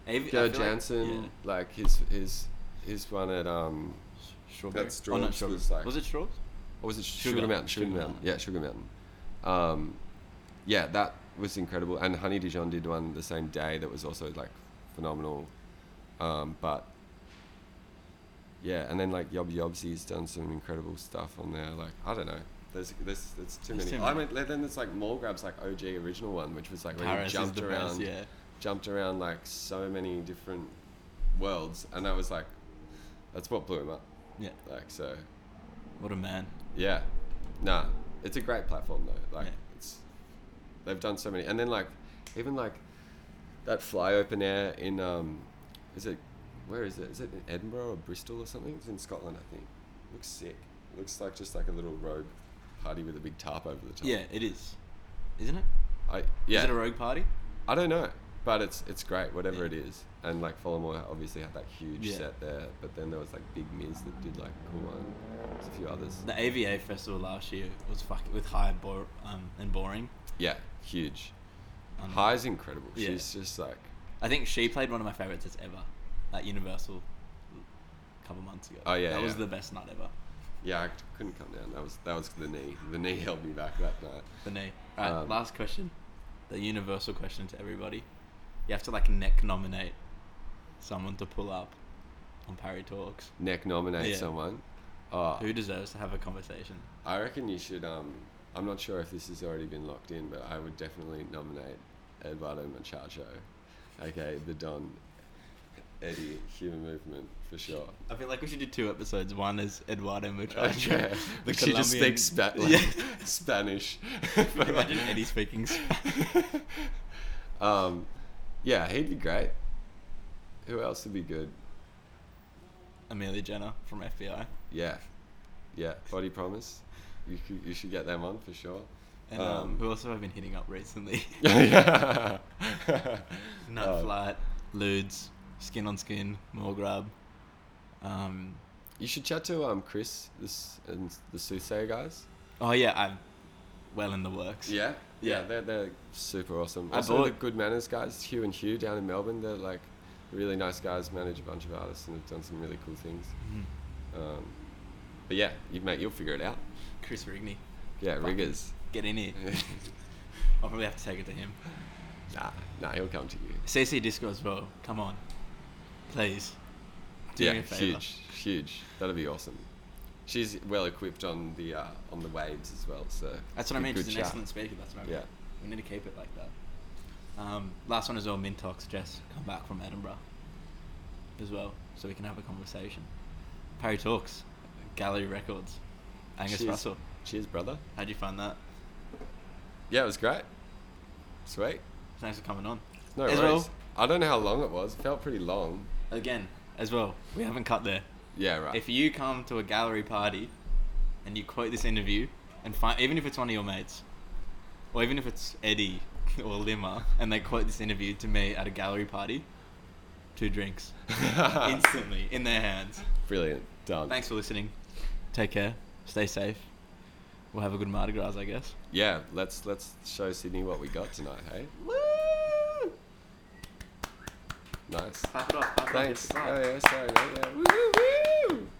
Av- I Joe feel like- Jansen, yeah. like his his his one at um, Strawberry. That oh, not Straws was like- was it Straws? Or was it? Sugar- Sugar, Mountain. Sugar Sugar, Mountain. Mountain. Yeah, Sugar Mountain. Um, yeah, that was incredible. And Honey Dijon did one the same day that was also like phenomenal. Um, but yeah, and then like Job Jobse's done some incredible stuff on there. Like I don't know. There's there's, there's too There's many. too I many. mean, then there's like Mall Grab's like OG original one, which was like where he Paris is jumped the around, best. Yeah. Jumped around like so many different worlds, and that was like, that's what blew him up. Yeah. Like so, What a man. yeah, nah, it's a great platform though. Like Yeah. it's, they've done so many, and then like, even like, that fly open air in um, is it, where is it? Is it in Edinburgh or Bristol or something? It's in Scotland, I think. Looks sick. Looks like just like a little rogue party with a big tarp over the top. Yeah, it is. Isn't it? I yeah. Is it a rogue party? I don't know, but it's it's great, whatever Yeah. it is. And like Follamore obviously had that huge Yeah. set there, but then there was like Big Miz that did like a cool one. There's a few others. The AVA festival last year was fucking with high bore, um, and boring. Yeah, huge. Um, HAAi's incredible. Yeah. She's just like I think she played one of my favorites that's ever at Universal a couple months ago. Oh, yeah, that was the best night ever. yeah, I couldn't come down. That was that was the knee. The knee held me back that night. The knee. Right, Um, last question. The universal question to everybody. You have to like neck nominate someone to pull up on Parry Talks. Neck nominate Yeah. someone. Oh, Who deserves to have a conversation? I reckon you should. Um, I'm not sure if this has already been locked in, but I would definitely nominate Eduardo Machacho, okay, the Don Eddie Human Movement for sure. I feel like we should do two episodes. One is Eduardo Muchacho, Okay. the she just Colombian- speaks spa- like, Yeah. Spanish. Imagine Eddie speaking. Spanish. um, yeah, he'd be great. Who else would be good? Amelia Jenner from FBI. Yeah, yeah. Body Promise. You could, you should get them on for sure. And um, Um, who else have I been hitting up recently? Nut Um, Flight, Ludes, Skin on Skin, Mall Grab. Um, You should chat to um Chris this and the Soothsayer guys. oh yeah, I'm well in the works. Yeah, yeah, they're they're super awesome. I Also, the Good Manners guys, Hugh and Hugh down in Melbourne. They're like really nice guys, manage a bunch of artists, and have done some really cool things. Mhm. Um, but yeah, you mate, you'll figure it out. Chris Rigney, Yeah, Fucking- riggers. get in here. I'll probably have to take it to him. nah, nah, he'll come to you. CC Disco as well. Come on, please. Do yeah, me a favour. huge, huge. That'd be awesome. She's well equipped on the uh, on the waves as well. So That's what I mean. She's an chat. excellent speaker. That's what I mean. Yeah. We need to keep it like that. Um, last one is well. Mintox Jess come back from Edinburgh as well, so we can have a conversation. Perry Talks, Gallery Records, Angus Cheers. Russell. Cheers, brother. How'd you find that? Yeah, it was great. Sweet. Thanks for coming on. No As worries. well- I don't know how long it was. It felt pretty long. Again, as well, we haven't cut there. Yeah, right. If you come to a gallery party and you quote this interview and find, even if it's one of your mates, or even if it's Eddie or Lima, and they quote this interview to me at a gallery party, two drinks instantly in their hands. Brilliant. Done. Thanks for listening. Take care. Stay safe. We'll have a good Mardi Gras, I guess. Yeah, let's let's show Sydney what we got tonight, hey? Woo! Nice. Clap it off. Clap it off. Thanks. It's a clap. Oh yeah, sorry, mate. Yeah. Woo, woo, woo. Woo!